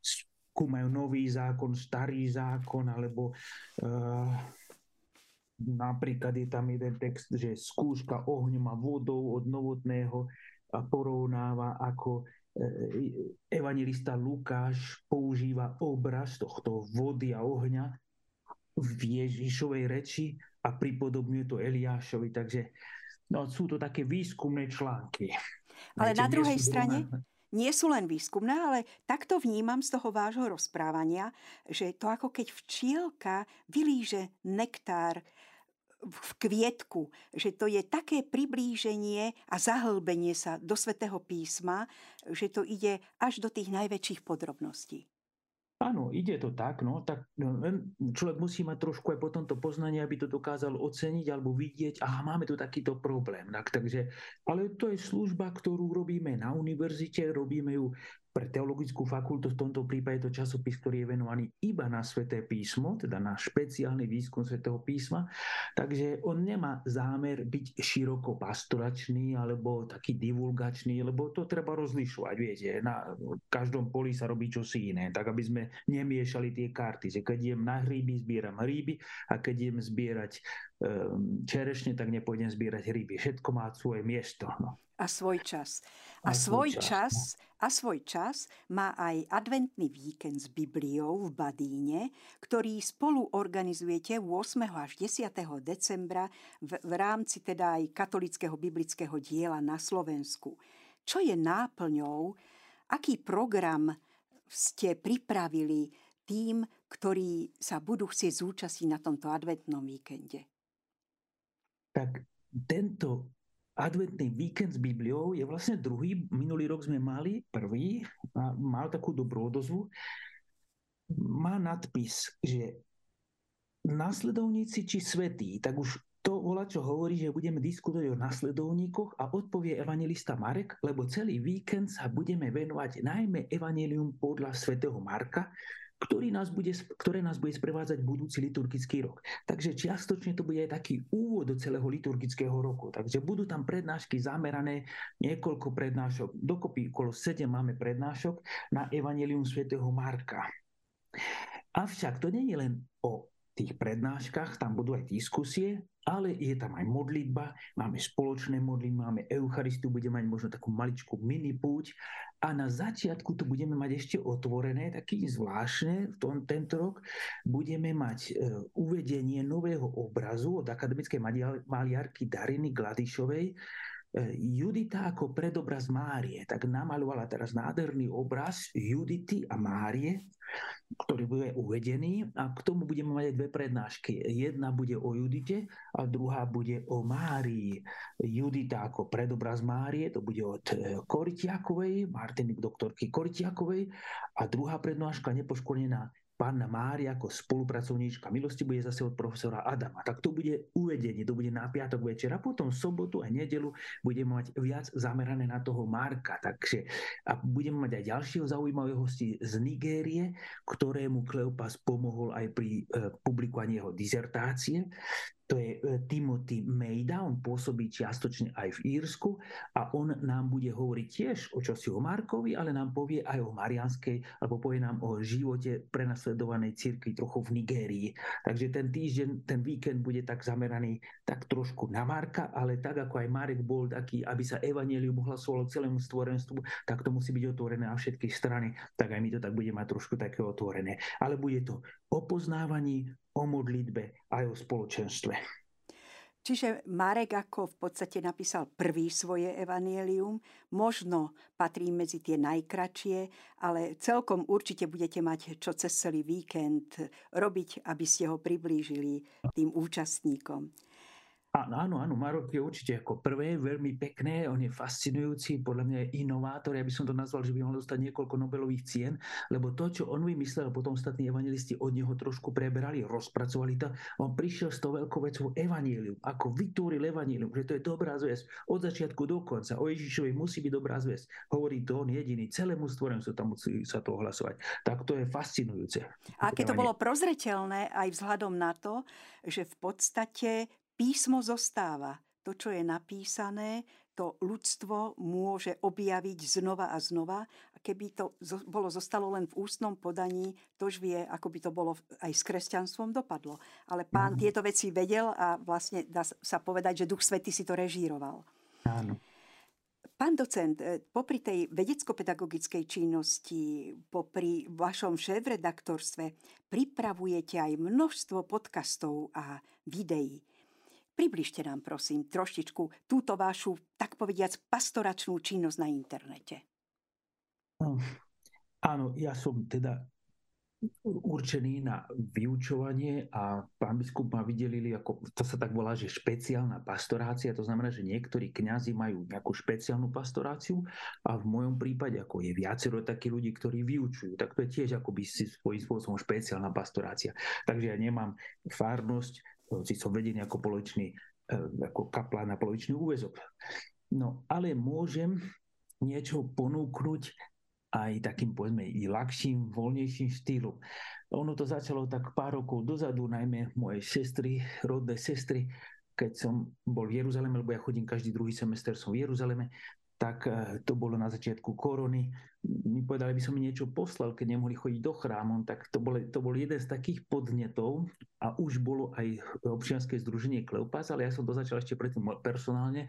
skúmajú nový zákon, starý zákon, alebo e, napríklad je tam jeden text, že skúška ohňom a vodou od novotného a porovnáva, ako E, evangelista Lukáš používa obraz tohto vody a ohňa v Ježišovej reči a pripodobňuje to Eliášovi. Takže no, sú to také výskumné články. Ale na druhej strane nie sú len výskumné, ale takto vnímam z toho vášho rozprávania, že to ako keď včielka vylíže nektár v kvietku, že to je také priblíženie a zahlbenie sa do svätého písma, že to ide až do tých najväčších podrobností. Áno, ide to tak, no, tak no, človek musí mať trošku aj po tomto poznanie, aby to dokázal oceniť alebo vidieť, aha, máme tu takýto problém. Tak, takže, ale to je služba, ktorú robíme na univerzite, robíme ju pre teologickú fakultu v tomto prípade to časopis, ktorý je venovaný iba na sveté písmo, teda na špeciálny výskum svetého písma, takže on nemá zámer byť široko pastoračný alebo taký divulgačný, lebo to treba rozlišovať, viete, na každom poli sa robí čosi iné, tak aby sme nemiešali tie karty, že keď idem na hríby, zbieram hríby a keď idem zbierať čerešne, tak nepôjdem zbierať hríby. Všetko má svoje miesto. No. A svoj čas. A, a svoj čas, čas no. a svoj čas má aj adventný víkend s Bibliou v Badíne, ktorý spolu organizujete 8. až 10. decembra v, v rámci teda aj katolického biblického diela na Slovensku. Čo je náplňou, aký program ste pripravili tým, ktorí sa budú chcieť zúčastniť na tomto adventnom víkende? Tak tento adventný víkend s Bibliou je vlastne druhý. Minulý rok sme mali prvý a mal takú dobrú odozvu. Má nadpis, že následovníci či svetí, tak už to volá, čo hovorí, že budeme diskutovať o nasledovníkoch a odpovie evangelista Marek, lebo celý víkend sa budeme venovať najmä evanelium podľa svätého Marka, ktorý nás bude, ktoré nás bude sprevádzať budúci liturgický rok. Takže čiastočne to bude aj taký úvod do celého liturgického roku. Takže budú tam prednášky zamerané, niekoľko prednášok, dokopy okolo 7 máme prednášok na Evangelium svätého Marka. Avšak to nie je len o tých prednáškach, tam budú aj diskusie, ale je tam aj modlitba, máme spoločné modlitby, máme Eucharistiu, budeme mať možno takú maličkú mini púť. A na začiatku tu budeme mať ešte otvorené, taký zvláštne v tom, tento rok, budeme mať e, uvedenie nového obrazu od akademickej maliarky Dariny Gladišovej, Judita ako predobraz Márie, tak namalovala teraz nádherný obraz Judity a Márie, ktorý bude uvedený a k tomu budeme mať aj dve prednášky. Jedna bude o Judite a druhá bude o Márii. Judita ako predobraz Márie, to bude od e, Koritiakovej, Martiny doktorky Koritiakovej a druhá prednáška nepoškodená Pána Mária ako spolupracovníčka milosti bude zase od profesora Adama. Tak to bude uvedenie, to bude na piatok večer a potom sobotu a nedelu budeme mať viac zamerané na toho Marka. Takže a budeme mať aj ďalšieho zaujímavého hosti z Nigérie, ktorému Kleopas pomohol aj pri e, publikovaní jeho dizertácie to je e, Timothy Mejda, on pôsobí čiastočne aj v Írsku a on nám bude hovoriť tiež o čosi o Markovi, ale nám povie aj o Marianskej, alebo povie nám o živote prenasledovanej cirkvi trochu v Nigérii. Takže ten týždeň, ten víkend bude tak zameraný tak trošku na Marka, ale tak ako aj Marek bol taký, aby sa evanelium ohlasovalo celému stvorenstvu, tak to musí byť otvorené na všetky strany, tak aj my to tak budeme mať trošku také otvorené. Ale bude to o poznávaní, o modlitbe aj o spoločenstve. Čiže Marek ako v podstate napísal prvý svoje evanielium, možno patrí medzi tie najkračšie, ale celkom určite budete mať čo cez celý víkend robiť, aby ste ho priblížili tým účastníkom. Áno, áno, áno, Marok je určite ako prvé veľmi pekné, on je fascinujúci, podľa mňa je inovátor, ja by som to nazval, že by mohol dostať niekoľko Nobelových cien, lebo to, čo on vymyslel, potom ostatní evangelisti od neho trošku preberali, rozpracovali to, on prišiel s tou veľkou vecou evanielium, ako vytvoril evanielium, že to je dobrá zväz od začiatku do konca, o Ježišovi musí byť dobrá zväz, hovorí to on jediný, celému stvorenstvu tam musí sa to ohlasovať. Tak to je fascinujúce. A keď to bolo prozreteľné aj vzhľadom na to, že v podstate písmo zostáva. To, čo je napísané, to ľudstvo môže objaviť znova a znova. A keby to bolo zostalo len v ústnom podaní, to už vie, ako by to bolo aj s kresťanstvom dopadlo. Ale pán mm. tieto veci vedel a vlastne dá sa povedať, že Duch Svety si to režíroval. Áno. Pán docent, e, popri tej vedecko-pedagogickej činnosti, popri vašom šéf-redaktorstve, pripravujete aj množstvo podcastov a videí. Približte nám prosím trošičku túto vašu, tak povediac, pastoračnú činnosť na internete. No, áno, ja som teda určený na vyučovanie a pán biskup ma vydelili, ako to sa tak volá, že špeciálna pastorácia, to znamená, že niektorí kňazi majú nejakú špeciálnu pastoráciu a v mojom prípade, ako je viacero takých ľudí, ktorí vyučujú, tak to je tiež akoby si svojím spôsobom špeciálna pastorácia. Takže ja nemám farnosť, hoci som vedený ako polovičný, e, ako kaplán na polovičný úvezok. No ale môžem niečo ponúknuť aj takým, povedzme, i ľahším, voľnejším štýlom. Ono to začalo tak pár rokov dozadu, najmä moje sestry, rodné sestry, keď som bol v Jeruzaleme, lebo ja chodím každý druhý semester, som v Jeruzaleme, tak eh, to bolo na začiatku korony. Mi povedali, aby som mi niečo poslal, keď nemohli chodiť do chrámu, tak to bol, to bol jeden z takých podnetov a už bolo aj občianske združenie Kleopas, ale ja som to začal ešte predtým personálne,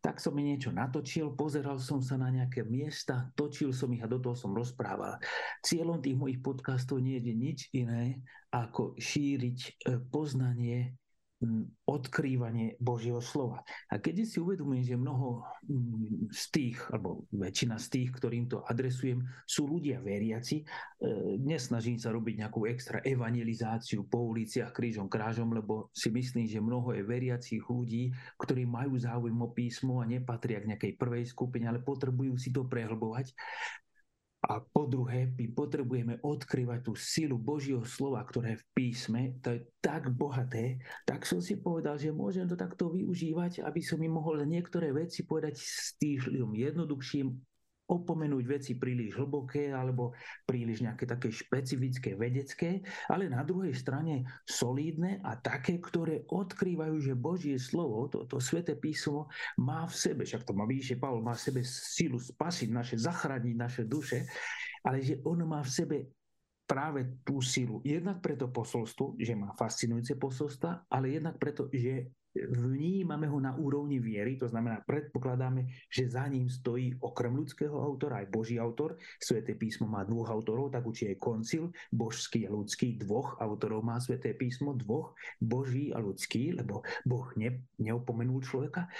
tak som mi niečo natočil, pozeral som sa na nejaké miesta, točil som ich a do toho som rozprával. Cieľom tých mojich podcastov nie je nič iné, ako šíriť eh, poznanie odkrývanie Božieho slova. A keď si uvedomujem, že mnoho z tých, alebo väčšina z tých, ktorým to adresujem, sú ľudia veriaci, e, nesnažím sa robiť nejakú extra evangelizáciu po uliciach krížom krážom, lebo si myslím, že mnoho je veriacich ľudí, ktorí majú záujem o písmo a nepatria k nejakej prvej skupine, ale potrebujú si to prehlbovať. A po druhé, my potrebujeme odkrývať tú silu Božieho slova, ktoré je v písme. To je tak bohaté. Tak som si povedal, že môžem to takto využívať, aby som im mohol niektoré veci povedať s tým jednoduchším opomenúť veci príliš hlboké alebo príliš nejaké také špecifické vedecké, ale na druhej strane solídne a také, ktoré odkrývajú, že Božie slovo, to, to sveté písmo má v sebe, však to má vidíte, Pavol má v sebe sílu spasiť naše, zachrániť naše duše, ale že on má v sebe práve tú silu. Jednak preto posolstvo, že má fascinujúce posolstva, ale jednak preto, že vnímame ho na úrovni viery, to znamená, predpokladáme, že za ním stojí okrem ľudského autora aj Boží autor. Sveté písmo má dvoch autorov, tak určite je koncil, božský a ľudský, dvoch autorov má Sveté písmo, dvoch, Boží a ľudský, lebo Boh ne, neopomenul človeka.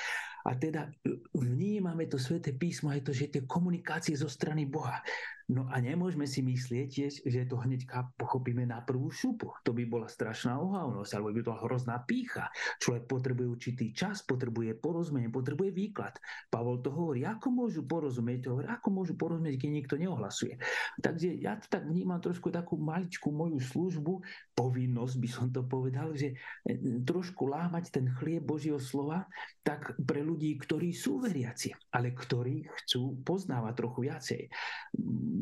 A teda vnímame to Sveté písmo aj to, že tie komunikácie zo strany Boha. No a nemôžeme si myslieť že to hneď pochopíme na prvú šupu. To by bola strašná ohavnosť, alebo by to hrozná pícha. Človek potrebuje určitý čas, potrebuje porozumieť, potrebuje výklad. Pavol to hovorí, ako môžu porozumieť, to hovorí, ako môžu porozumieť, keď nikto neohlasuje. Takže ja to tak vnímam trošku takú maličkú moju službu, povinnosť by som to povedal, že e, trošku lámať ten chlieb Božieho slova, tak pre ľudí, ktorí sú veriaci, ale ktorí chcú poznávať trochu viacej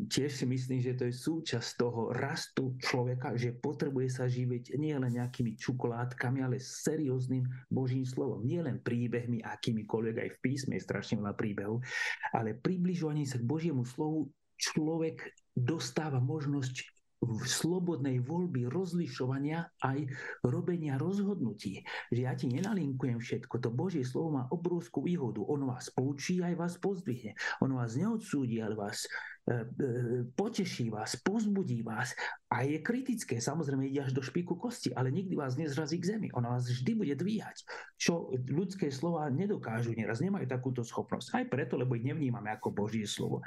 tiež si myslím, že to je súčasť toho rastu človeka, že potrebuje sa živiť nie len nejakými čokoládkami, ale serióznym Božím slovom. Nie len príbehmi, akýmikoľvek aj v písme je strašne veľa príbehov, ale približovaním sa k Božiemu slovu človek dostáva možnosť slobodnej voľby rozlišovania aj robenia rozhodnutí. Že ja ti nenalinkujem všetko. To Božie slovo má obrovskú výhodu. On vás poučí, aj vás pozdvihne. On vás neodsúdi, ale vás poteší vás, pozbudí vás a je kritické. Samozrejme ide až do špiku kosti, ale nikdy vás nezrazí k zemi. Ono vás vždy bude dvíhať, čo ľudské slova nedokážu neraz, nemajú takúto schopnosť. Aj preto, lebo ich nevnímame ako Božie slovo.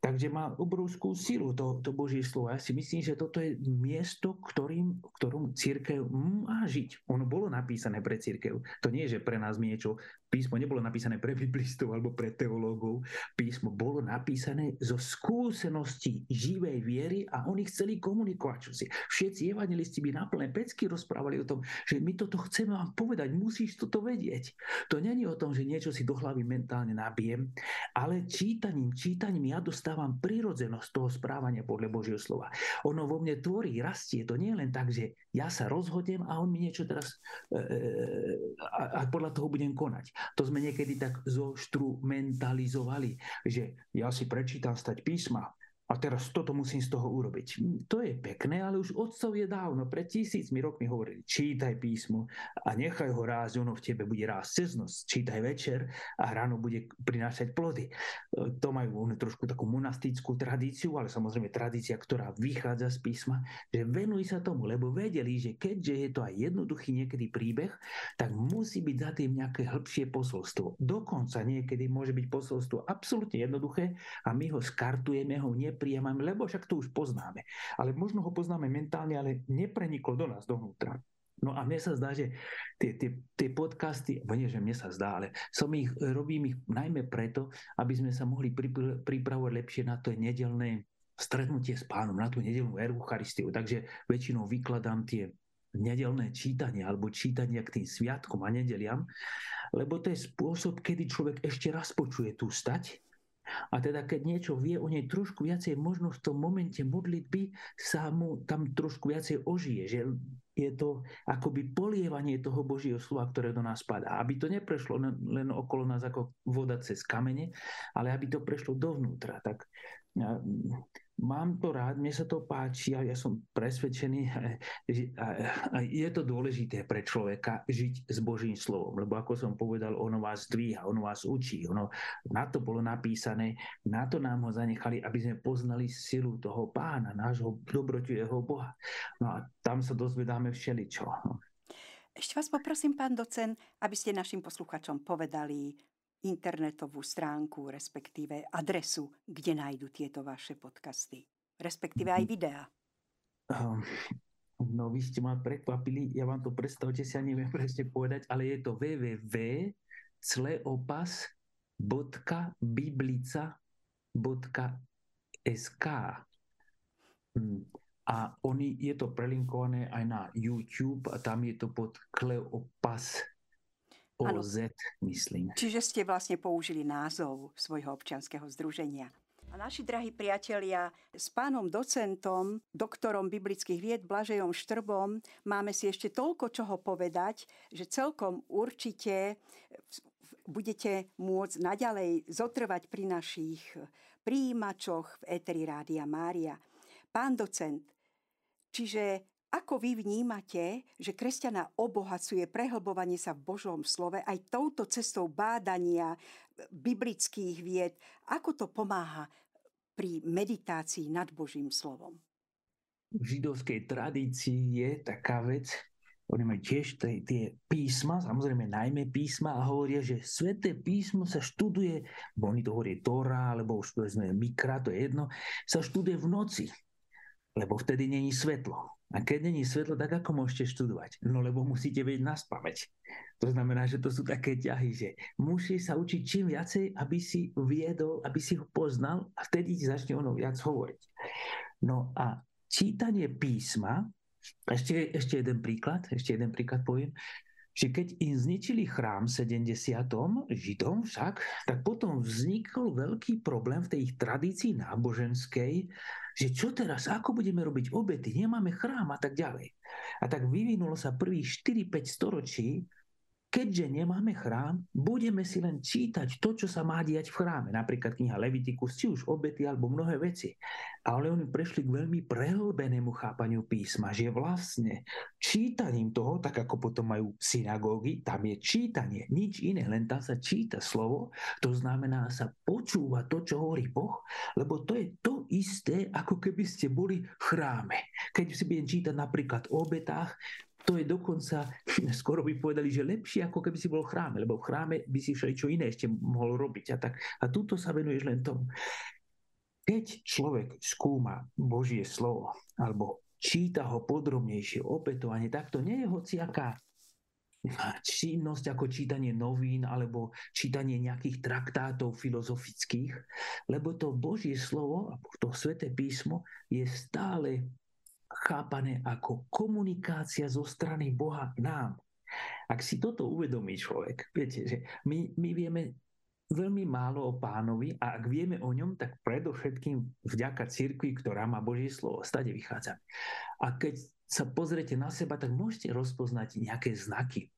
Takže má obrovskú silu to, to Božie slovo. Ja si myslím, že toto je miesto, ktorým, ktorom církev má žiť. Ono bolo napísané pre církev. To nie je, že pre nás niečo písmo nebolo napísané pre biblistov alebo pre teológov. Písmo bolo napísané zo skúseností živej viery a oni chceli komunikovať čosi. Všetci evangelisti by na plné pecky rozprávali o tom, že my toto chceme vám povedať, musíš toto vedieť. To není o tom, že niečo si do hlavy mentálne nabijem, ale čítaním, čítaním ja dostávam prirodzenosť toho správania podľa Božieho slova. Ono vo mne tvorí, rastie. To nie je len tak, že ja sa rozhodnem a on mi niečo teraz e, e a, a podľa toho budem konať. To sme niekedy tak zoštrumentalizovali, že ja si prečítam stať písma, a teraz toto musím z toho urobiť. To je pekné, ale už otcovie dávno, pred tisícmi rokmi hovorili, čítaj písmo a nechaj ho rásť, ono v tebe bude rásť cez noc. Čítaj večer a ráno bude prinášať plody. E, to majú oni trošku takú monastickú tradíciu, ale samozrejme tradícia, ktorá vychádza z písma, že venuj sa tomu, lebo vedeli, že keďže je to aj jednoduchý niekedy príbeh, tak musí byť za tým nejaké hĺbšie posolstvo. Dokonca niekedy môže byť posolstvo absolútne jednoduché a my ho skartujeme, ho nie nepríjemame, lebo však to už poznáme. Ale možno ho poznáme mentálne, ale nepreniklo do nás dovnútra. No a mne sa zdá, že tie, tie, tie podcasty, nie, že mne sa zdá, ale som ich, robím ich najmä preto, aby sme sa mohli pripravovať lepšie na to nedelné stretnutie s pánom, na tú nedelnú Eucharistiu. Takže väčšinou vykladám tie nedelné čítanie alebo čítania k tým sviatkom a nedeliam, lebo to je spôsob, kedy človek ešte raz počuje tú stať a teda keď niečo vie o nej trošku viacej, možno v tom momente modlitby sa mu tam trošku viacej ožije, že je to akoby polievanie toho Božieho slova, ktoré do nás padá. Aby to neprešlo len okolo nás ako voda cez kamene, ale aby to prešlo dovnútra. Tak mám to rád, mne sa to páči a ja som presvedčený, že je to dôležité pre človeka žiť s Božím slovom, lebo ako som povedal, ono vás dvíha, ono vás učí, ono, na to bolo napísané, na to nám ho zanechali, aby sme poznali silu toho pána, nášho dobrotivého Boha. No a tam sa dozvedáme všeličo. Ešte vás poprosím, pán docen, aby ste našim posluchačom povedali, internetovú stránku, respektíve adresu, kde nájdu tieto vaše podcasty, respektíve aj videá. Um, no vy ste ma prekvapili, ja vám to predstavte si, ja neviem presne povedať, ale je to www.sleopas.biblica.sk hm. a oni, je to prelinkované aj na YouTube a tam je to pod Kleopas OZ, myslím. Čiže ste vlastne použili názov svojho občianského združenia. A naši drahí priatelia, s pánom docentom, doktorom biblických vied Blažejom Štrbom máme si ešte toľko čoho povedať, že celkom určite budete môcť naďalej zotrvať pri našich príjimačoch v Eteri Rádia Mária. Pán docent, čiže ako vy vnímate, že kresťana obohacuje prehlbovanie sa v Božom slove aj touto cestou bádania biblických vied? Ako to pomáha pri meditácii nad Božím slovom? V židovskej tradícii je taká vec, oni majú tiež tie, tie písma, samozrejme najmä písma a hovoria, že sveté písmo sa študuje, bo oni to hovorí Tóra, alebo už povedzme Mikra, to je jedno, sa študuje v noci, lebo vtedy není svetlo. A keď není svetlo, tak ako môžete študovať? No lebo musíte vedieť na spameť. To znamená, že to sú také ťahy, že musíš sa učiť čím viacej, aby si viedol, aby si ho poznal a vtedy ti začne ono viac hovoriť. No a čítanie písma, ešte, ešte jeden príklad, ešte jeden príklad poviem, že keď im zničili chrám 70. Židom však, tak potom vznikol veľký problém v tej ich tradícii náboženskej, že čo teraz, ako budeme robiť obety, nemáme chrám a tak ďalej. A tak vyvinulo sa prvých 4-5 storočí keďže nemáme chrám, budeme si len čítať to, čo sa má diať v chráme. Napríklad kniha Levitikus, či už obety alebo mnohé veci. Ale oni prešli k veľmi prehlbenému chápaniu písma, že vlastne čítaním toho, tak ako potom majú synagógy, tam je čítanie, nič iné, len tam sa číta slovo, to znamená sa počúva to, čo hovorí Boh, lebo to je to, to isté, ako keby ste boli v chráme. Keď si budem čítať napríklad o obetách, to je dokonca, skoro by povedali, že lepšie, ako keby si bol v chráme, lebo v chráme by si čo iné ešte mohol robiť. A, tak, a túto sa venuješ len tomu. Keď človek skúma Božie slovo, alebo číta ho podrobnejšie, opätovane, tak to nie je hociaká činnosť ako čítanie novín alebo čítanie nejakých traktátov filozofických, lebo to Božie slovo, to sveté písmo je stále chápané ako komunikácia zo strany Boha k nám. Ak si toto uvedomí človek, viete, že my, my vieme veľmi málo o pánovi a ak vieme o ňom, tak predovšetkým vďaka cirkvi, ktorá má Božie slovo. Stade vychádza. A keď sa pozriete na seba, tak môžete rozpoznať nejaké znaky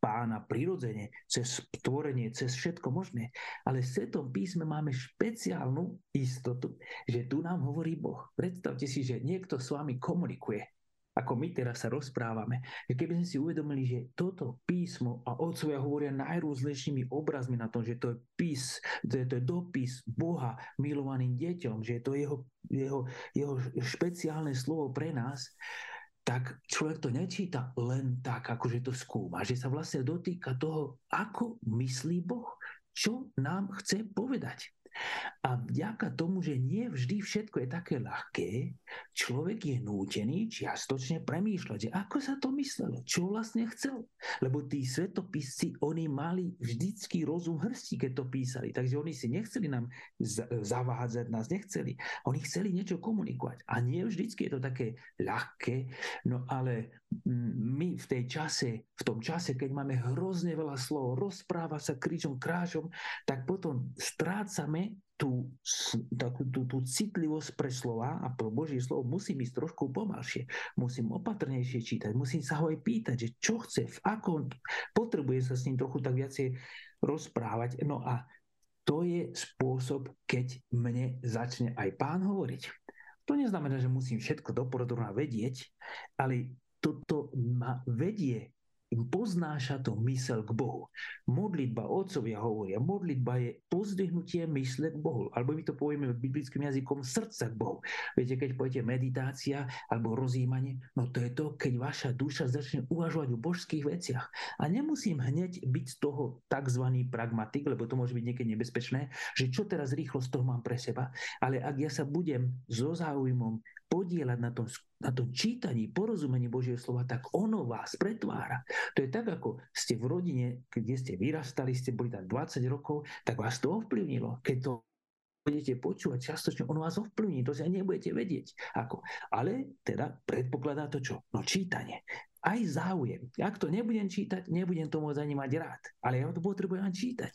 pána prirodzene, cez tvorenie, cez všetko možné. Ale v Svetom písme máme špeciálnu istotu, že tu nám hovorí Boh. Predstavte si, že niekto s vami komunikuje ako my teraz sa rozprávame. Keby sme si uvedomili, že toto písmo a otcovia hovoria najrôznejšími obrazmi na tom, že to je pís, že to je dopis Boha milovaným deťom, že je to jeho, jeho, jeho špeciálne slovo pre nás, tak človek to nečíta len tak, akože to skúma, že sa vlastne dotýka toho, ako myslí Boh, čo nám chce povedať. A vďaka tomu, že nie vždy všetko je také ľahké, človek je nútený čiastočne premýšľať, že ako sa to myslelo, čo vlastne chcel. Lebo tí svetopisci, oni mali vždycky rozum hrstí, keď to písali. Takže oni si nechceli nám zavádzať, nás nechceli. Oni chceli niečo komunikovať. A nie vždycky je to také ľahké, no ale mm, my v tej čase, v tom čase, keď máme hrozne veľa slov, rozpráva sa kričom, krážom, tak potom strácame tú, takú, tú, tú citlivosť pre slova a pro Božie slovo musím ísť trošku pomalšie, musím opatrnejšie čítať, musím sa ho aj pýtať, že čo chce, v akom, potrebujem sa s ním trochu tak viacej rozprávať. No a to je spôsob, keď mne začne aj pán hovoriť. To neznamená, že musím všetko dopodrobná vedieť, ale toto ma vedie poznáša to mysel k Bohu. Modlitba, otcovia hovoria, modlitba je pozdvihnutie mysle k Bohu. Alebo my to povieme biblickým jazykom srdca k Bohu. Viete, keď poviete meditácia alebo rozjímanie, no to je to, keď vaša duša začne uvažovať o božských veciach. A nemusím hneď byť z toho tzv. pragmatik, lebo to môže byť niekedy nebezpečné, že čo teraz rýchlo z toho mám pre seba. Ale ak ja sa budem so záujmom podielať na tom, na tom čítaní, porozumení Božieho slova, tak ono vás pretvára. To je tak, ako ste v rodine, kde ste vyrastali, ste boli tam 20 rokov, tak vás to ovplyvnilo. Keď to budete počúvať častočne, ono vás ovplyvní, to si aj nebudete vedieť. Ako. Ale teda predpokladá to čo? No čítanie. Aj záujem. Ak to nebudem čítať, nebudem to môcť ani mať rád. Ale ja to potrebujem čítať.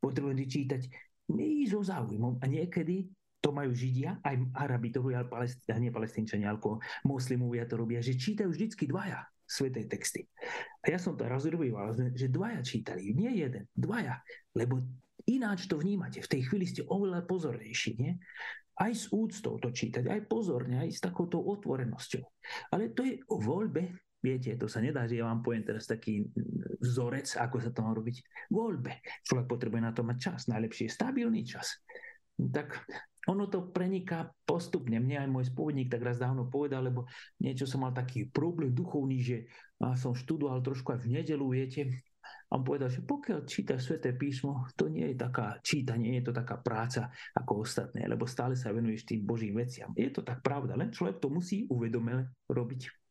Potrebujem čítať nie so záujmom a niekedy to majú Židia, aj Arabi to robia, Palest, nie palestínčania, ako moslimovia to robia, že čítajú vždycky dvaja sveté texty. A ja som to rozhodoval, že dvaja čítali, nie jeden, dvaja, lebo ináč to vnímate. V tej chvíli ste oveľa pozornejší, nie? Aj s úctou to čítať, aj pozorne, aj s takouto otvorenosťou. Ale to je o voľbe, viete, to sa nedá, že ja vám poviem teraz taký vzorec, ako sa to má robiť. Voľbe. Človek potrebuje na to mať čas. Najlepšie je stabilný čas. Tak ono to preniká postupne. Mne aj môj spovedník tak raz dávno povedal, lebo niečo som mal taký problém duchovný, že som študoval trošku aj v nedelu, viete, a on povedal, že pokiaľ čítaš Sveté písmo, to nie je taká čítanie, nie je to taká práca ako ostatné, lebo stále sa venuješ tým Božím veciam. Je to tak pravda, len človek to musí uvedomene robiť.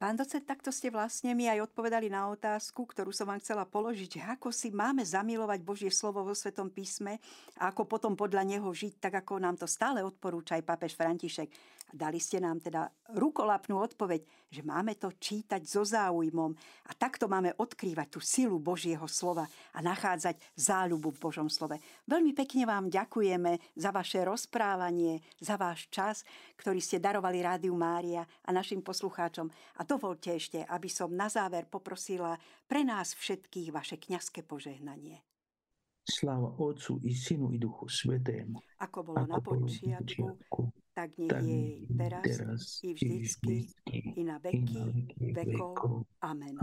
Pán docent, takto ste vlastne mi aj odpovedali na otázku, ktorú som vám chcela položiť, ako si máme zamilovať Božie slovo vo Svetom písme a ako potom podľa neho žiť, tak ako nám to stále odporúča aj pápež František. Dali ste nám teda rukolapnú odpoveď, že máme to čítať so záujmom a takto máme odkrývať tú silu Božieho slova a nachádzať záľubu v Božom slove. Veľmi pekne vám ďakujeme za vaše rozprávanie, za váš čas, ktorý ste darovali Rádiu Mária a našim poslucháčom. A dovolte ešte, aby som na záver poprosila pre nás všetkých vaše kňazské požehnanie. Sláva Otcu i Synu i Duchu Svetému. Ako bolo ako na počiatku, tak nech je teraz, teraz i vždycky, i na veky, vekov. Amen.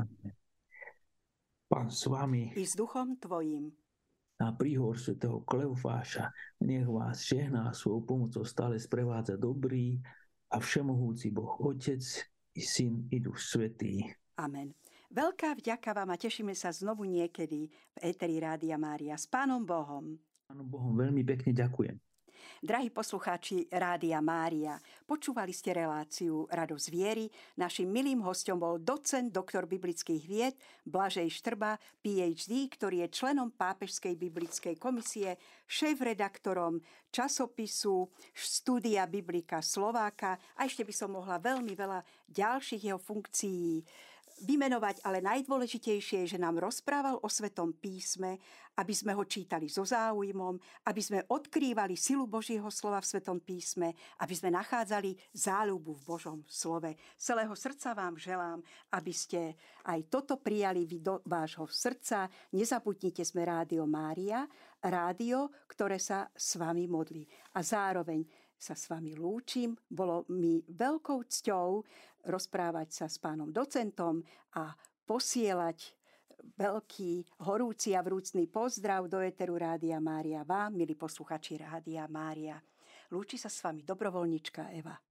Pán s vami. I s duchom tvojim. na príhor svätého Kleofáša. Nech vás žehná svojou pomocou stále sprevádza dobrý a všemohúci Boh Otec i Syn i Duch Svetý. Amen. Veľká vďaka vám a tešíme sa znovu niekedy v Eteri Rádia Mária. S Pánom Bohom. Pánom Bohom veľmi pekne ďakujem. Drahí poslucháči Rádia Mária, počúvali ste reláciu Radosť viery. Našim milým hostom bol docent, doktor biblických vied Blažej Štrba, PhD, ktorý je členom Pápežskej biblickej komisie, šéf-redaktorom časopisu Studia Biblika Slováka a ešte by som mohla veľmi veľa ďalších jeho funkcií vymenovať, ale najdôležitejšie je, že nám rozprával o Svetom písme, aby sme ho čítali so záujmom, aby sme odkrývali silu Božieho slova v Svetom písme, aby sme nachádzali záľubu v Božom slove. Celého srdca vám želám, aby ste aj toto prijali vy do vášho srdca. Nezabudnite, sme Rádio Mária, rádio, ktoré sa s vami modlí. A zároveň sa s vami lúčim. Bolo mi veľkou cťou rozprávať sa s pánom docentom a posielať veľký, horúci a vrúcný pozdrav do Eteru Rádia Mária vám, milí posluchači Rádia Mária. Lúči sa s vami dobrovoľnička Eva.